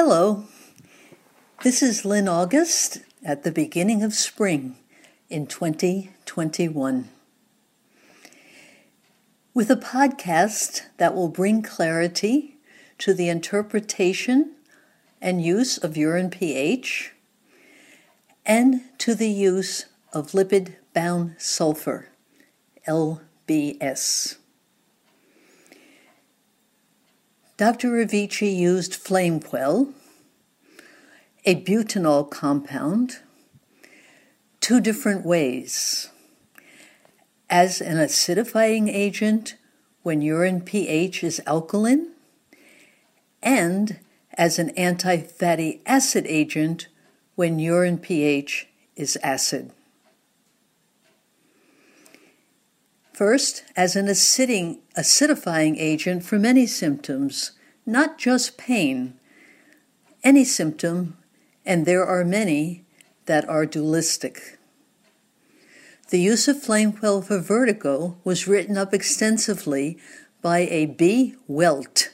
Hello, this is Lynn August at the beginning of spring in 2021. With a podcast that will bring clarity to the interpretation and use of urine pH and to the use of lipid bound sulfur, LBS. Dr. Revici used flame quell, a butanol compound, two different ways. As an acidifying agent when urine pH is alkaline, and as an anti fatty acid agent when urine pH is acid. First, as an acidifying agent for many symptoms, not just pain, any symptom, and there are many that are dualistic. The use of flame quell for vertigo was written up extensively by a B. Welt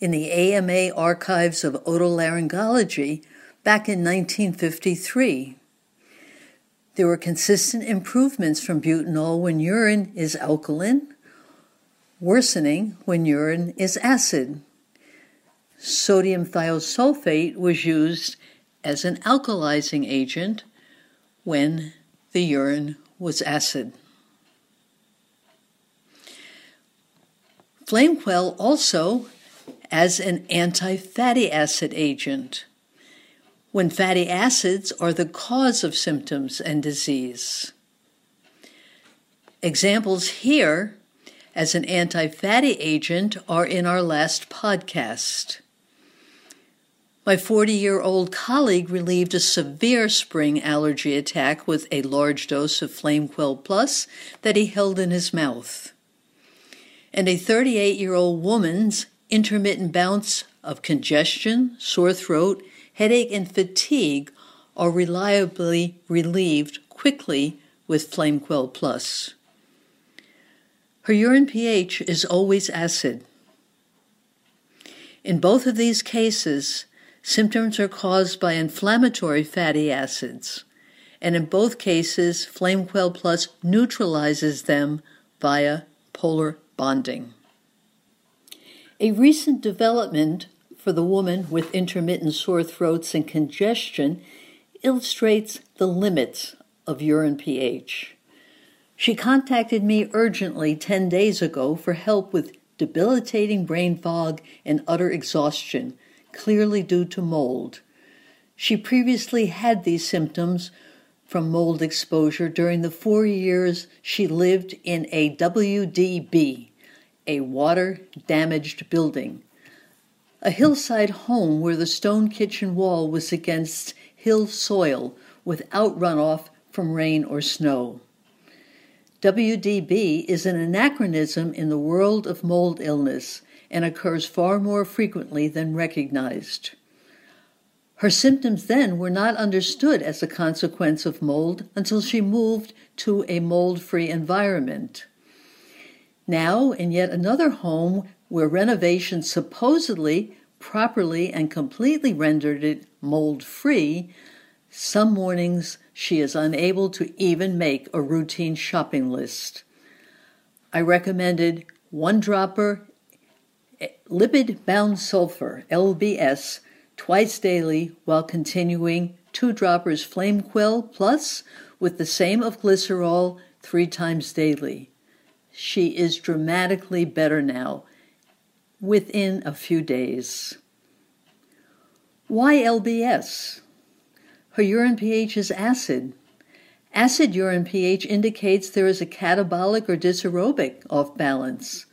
in the AMA archives of otolaryngology back in 1953. There were consistent improvements from butanol when urine is alkaline, worsening when urine is acid. Sodium thiosulfate was used as an alkalizing agent when the urine was acid. Flame quell also as an anti fatty acid agent when fatty acids are the cause of symptoms and disease. Examples here as an anti fatty agent are in our last podcast. My 40 year old colleague relieved a severe spring allergy attack with a large dose of Flame Quell Plus that he held in his mouth. And a 38 year old woman's intermittent bouts of congestion, sore throat, headache, and fatigue are reliably relieved quickly with FlameQuell Plus. Her urine pH is always acid. In both of these cases, symptoms are caused by inflammatory fatty acids, and in both cases, FlameQuell Plus neutralizes them via polar bonding. A recent development for the woman with intermittent sore throats and congestion illustrates the limits of urine pH. She contacted me urgently 10 days ago for help with debilitating brain fog and utter exhaustion, clearly due to mold. She previously had these symptoms from mold exposure during the four years she lived in a WDB, a water damaged building a hillside home where the stone kitchen wall was against hill soil without runoff from rain or snow. WDB is an anachronism in the world of mold illness and occurs far more frequently than recognized. Her symptoms then were not understood as a consequence of mold until she moved to a mold free environment. Now, in yet another home where renovation supposedly properly and completely rendered it mold free, some mornings she is unable to even make a routine shopping list. I recommended one dropper eh, lipid bound sulfur, LBS, twice daily while continuing two droppers flame quell plus with the same of glycerol three times daily. She is dramatically better now within a few days. Why LBS? Her urine pH is acid. Acid urine pH indicates there is a catabolic or dysaerobic off balance.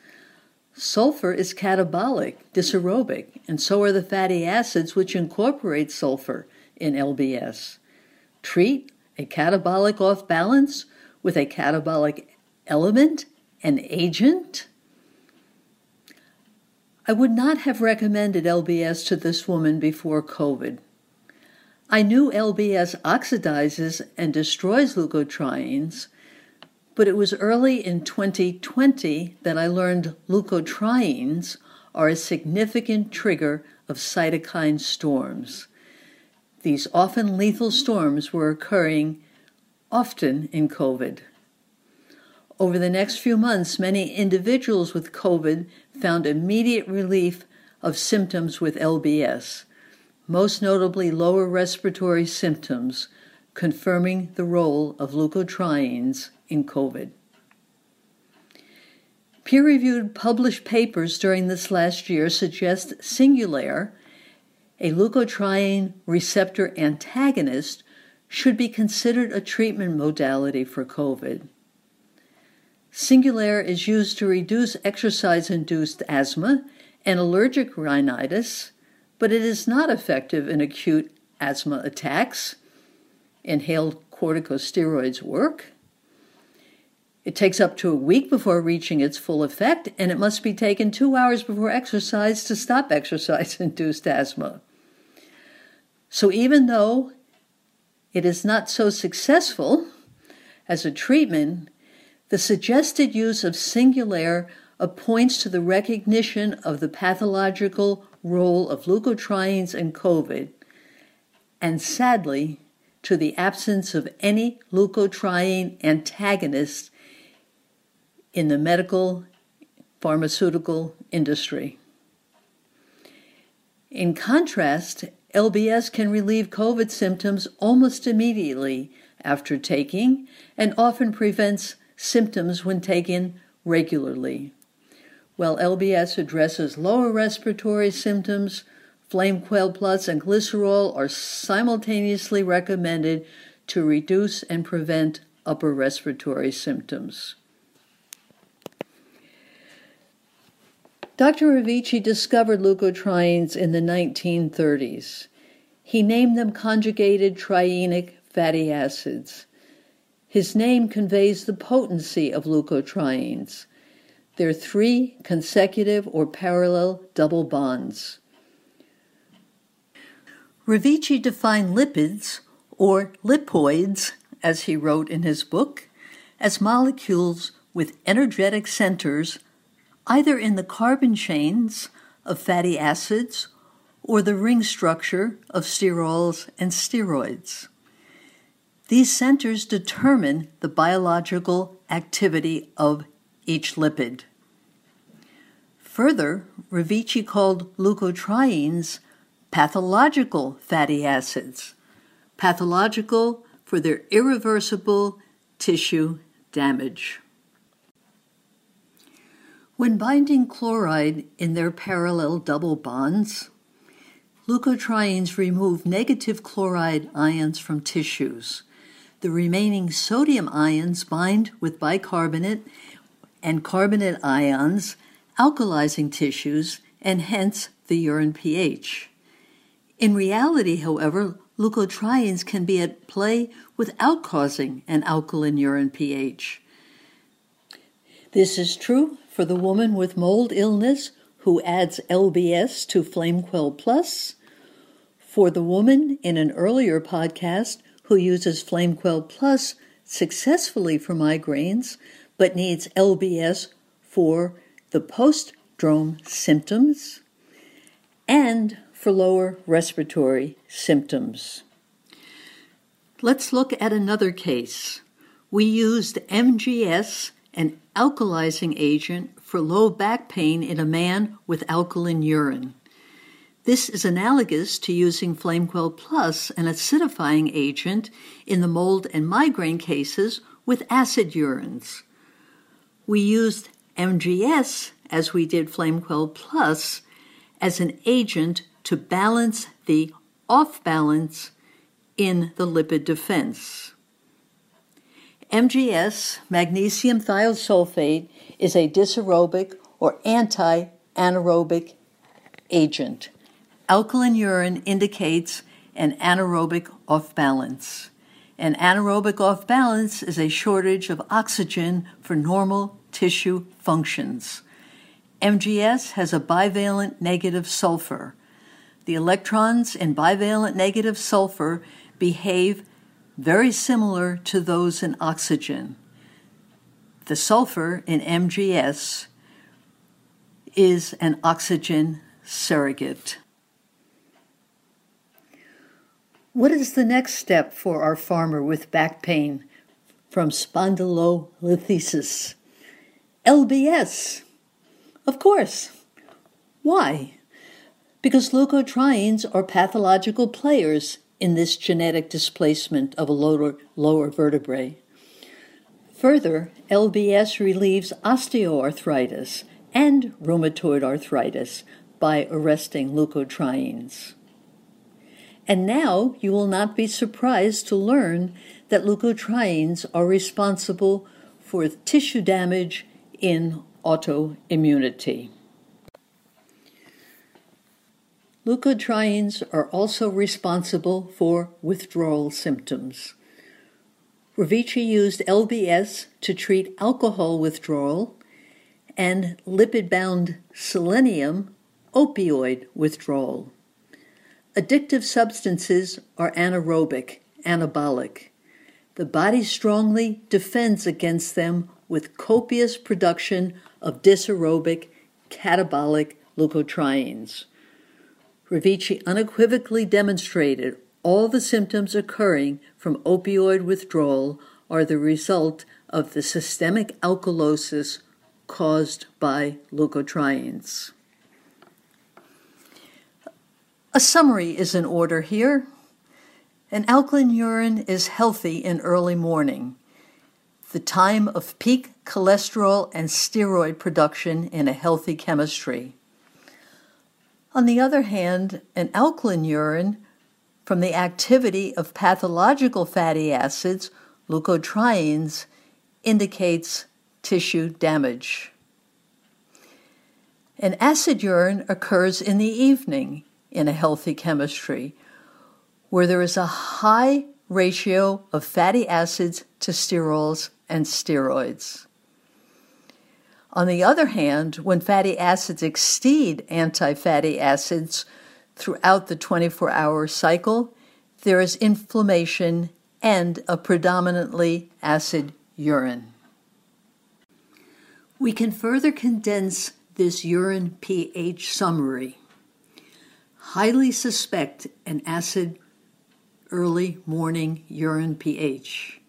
Sulfur is catabolic, dysaerobic, and so are the fatty acids which incorporate sulfur in LBS. Treat a catabolic off balance with a catabolic element, an agent? I would not have recommended LBS to this woman before COVID. I knew LBS oxidizes and destroys leukotrienes, but it was early in 2020 that I learned leukotrienes are a significant trigger of cytokine storms. These often lethal storms were occurring often in COVID. Over the next few months, many individuals with COVID found immediate relief of symptoms with LBS, most notably lower respiratory symptoms, confirming the role of leukotrienes in COVID. Peer reviewed published papers during this last year suggest Singulair, a leukotriene receptor antagonist, should be considered a treatment modality for COVID. Singulair is used to reduce exercise induced asthma and allergic rhinitis, but it is not effective in acute asthma attacks. Inhaled corticosteroids work. It takes up to a week before reaching its full effect, and it must be taken two hours before exercise to stop exercise induced asthma. So, even though it is not so successful as a treatment, the suggested use of Singulair points to the recognition of the pathological role of leukotrienes in COVID, and sadly, to the absence of any leukotriene antagonist in the medical pharmaceutical industry. In contrast, LBS can relieve COVID symptoms almost immediately after taking and often prevents symptoms when taken regularly. While LBS addresses lower respiratory symptoms, Flame Plus and glycerol are simultaneously recommended to reduce and prevent upper respiratory symptoms. Dr. Revici discovered leukotrienes in the 1930s. He named them conjugated trienic fatty acids. His name conveys the potency of leukotrienes. They're three consecutive or parallel double bonds. Revici defined lipids, or lipoids, as he wrote in his book, as molecules with energetic centers either in the carbon chains of fatty acids or the ring structure of sterols and steroids. These centers determine the biological activity of each lipid. Further, Revici called leukotrienes pathological fatty acids, pathological for their irreversible tissue damage. When binding chloride in their parallel double bonds, leukotrienes remove negative chloride ions from tissues. The remaining sodium ions bind with bicarbonate and carbonate ions, alkalizing tissues and hence the urine pH. In reality, however, leukotrienes can be at play without causing an alkaline urine pH. This is true for the woman with mold illness who adds LBS to FlameQuell Plus, for the woman in an earlier podcast who uses FlameQuell Plus successfully for migraines but needs LBS for the postdrome symptoms, and for lower respiratory symptoms. Let's look at another case. We used MGS an alkalizing agent for low back pain in a man with alkaline urine. This is analogous to using FlameQuell Plus, an acidifying agent, in the mold and migraine cases with acid urines. We used MGS, as we did FlameQuell Plus, as an agent to balance the off balance in the lipid defense. MGS, magnesium thiosulfate, is a dysaerobic or anti anaerobic agent. Alkaline urine indicates an anaerobic off balance. An anaerobic off balance is a shortage of oxygen for normal tissue functions. MGS has a bivalent negative sulfur. The electrons in bivalent negative sulfur behave very similar to those in oxygen. The sulfur in MGS is an oxygen surrogate. What is the next step for our farmer with back pain from spondylolisthesis? LBS. Of course. Why? Because leukotrienes are pathological players in this genetic displacement of a lower, lower vertebrae. Further, LBS relieves osteoarthritis and rheumatoid arthritis by arresting leukotrienes. And now you will not be surprised to learn that leukotrienes are responsible for tissue damage in autoimmunity. Leukotrienes are also responsible for withdrawal symptoms. Revici used LBS to treat alcohol withdrawal and lipid bound selenium opioid withdrawal. Addictive substances are anaerobic, anabolic. The body strongly defends against them with copious production of dysaerobic, catabolic leukotrienes. Revici unequivocally demonstrated all the symptoms occurring from opioid withdrawal are the result of the systemic alkalosis caused by leukotrienes. A summary is in order here. An alkaline urine is healthy in early morning, the time of peak cholesterol and steroid production in a healthy chemistry. On the other hand, an alkaline urine from the activity of pathological fatty acids, leukotrienes, indicates tissue damage. An acid urine occurs in the evening in a healthy chemistry, where there is a high ratio of fatty acids to sterols and steroids. On the other hand, when fatty acids exceed anti fatty acids throughout the 24 hour cycle, there is inflammation and a predominantly acid urine. We can further condense this urine pH summary highly suspect an acid early morning urine pH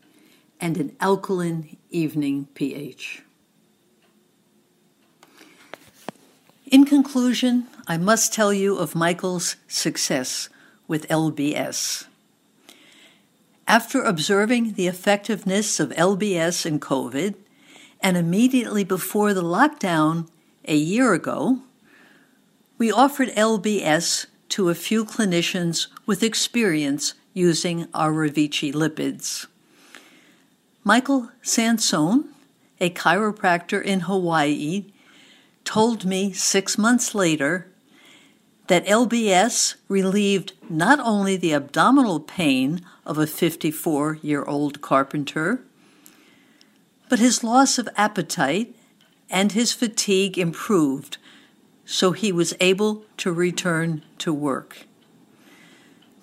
and an alkaline evening pH. In conclusion, I must tell you of Michael's success with LBS. After observing the effectiveness of LBS in COVID, and immediately before the lockdown a year ago, we offered LBS to a few clinicians with experience using our Revici lipids. Michael Sansone, a chiropractor in Hawaii, told me six months later that LBS relieved not only the abdominal pain of a 54 year old carpenter, but his loss of appetite and his fatigue improved so he was able to return to work.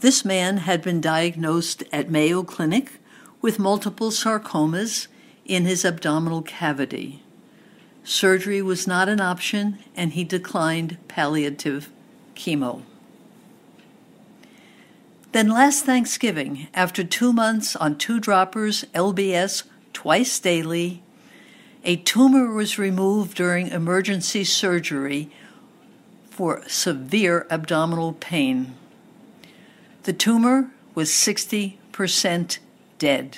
This man had been diagnosed at Mayo Clinic with multiple sarcomas in his abdominal cavity. Surgery was not an option, and he declined palliative chemo. Then last Thanksgiving, after two months on two droppers LBS twice daily, a tumor was removed during emergency surgery for severe abdominal pain. The tumor was 60% dead.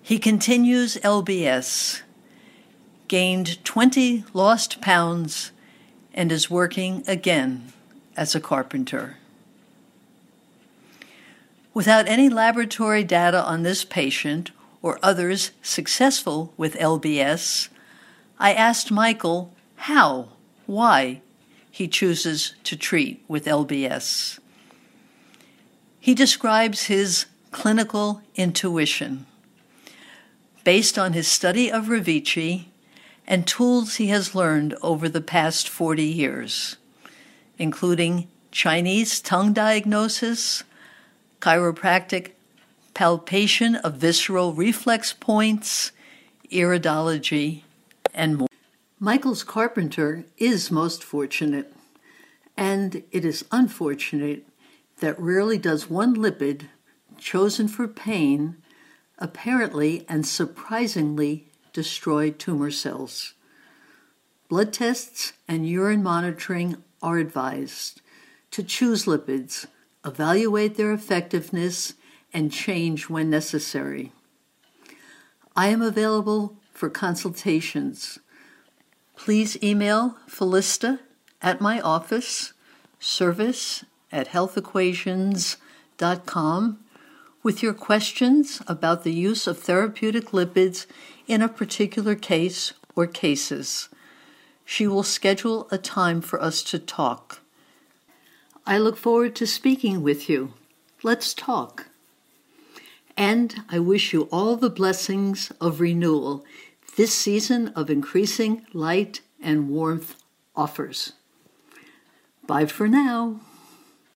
He continues LBS, gained 20 lost pounds, and is working again as a carpenter. Without any laboratory data on this patient or others successful with LBS, I asked Michael how why he chooses to treat with LBS. He describes his clinical intuition based on his study of Revici and tools he has learned over the past 40 years, including Chinese tongue diagnosis, chiropractic palpation of visceral reflex points, iridology, and more. Michael's carpenter is most fortunate, and it is unfortunate that rarely does one lipid chosen for pain apparently and surprisingly destroy tumor cells. Blood tests and urine monitoring are advised to choose lipids, evaluate their effectiveness, and change when necessary. I am available for consultations. Please email Felista at my office, service at healthequations.com, with your questions about the use of therapeutic lipids in a particular case or cases. She will schedule a time for us to talk. I look forward to speaking with you. Let's talk. And I wish you all the blessings of renewal this season of increasing light and warmth offers. Bye for now.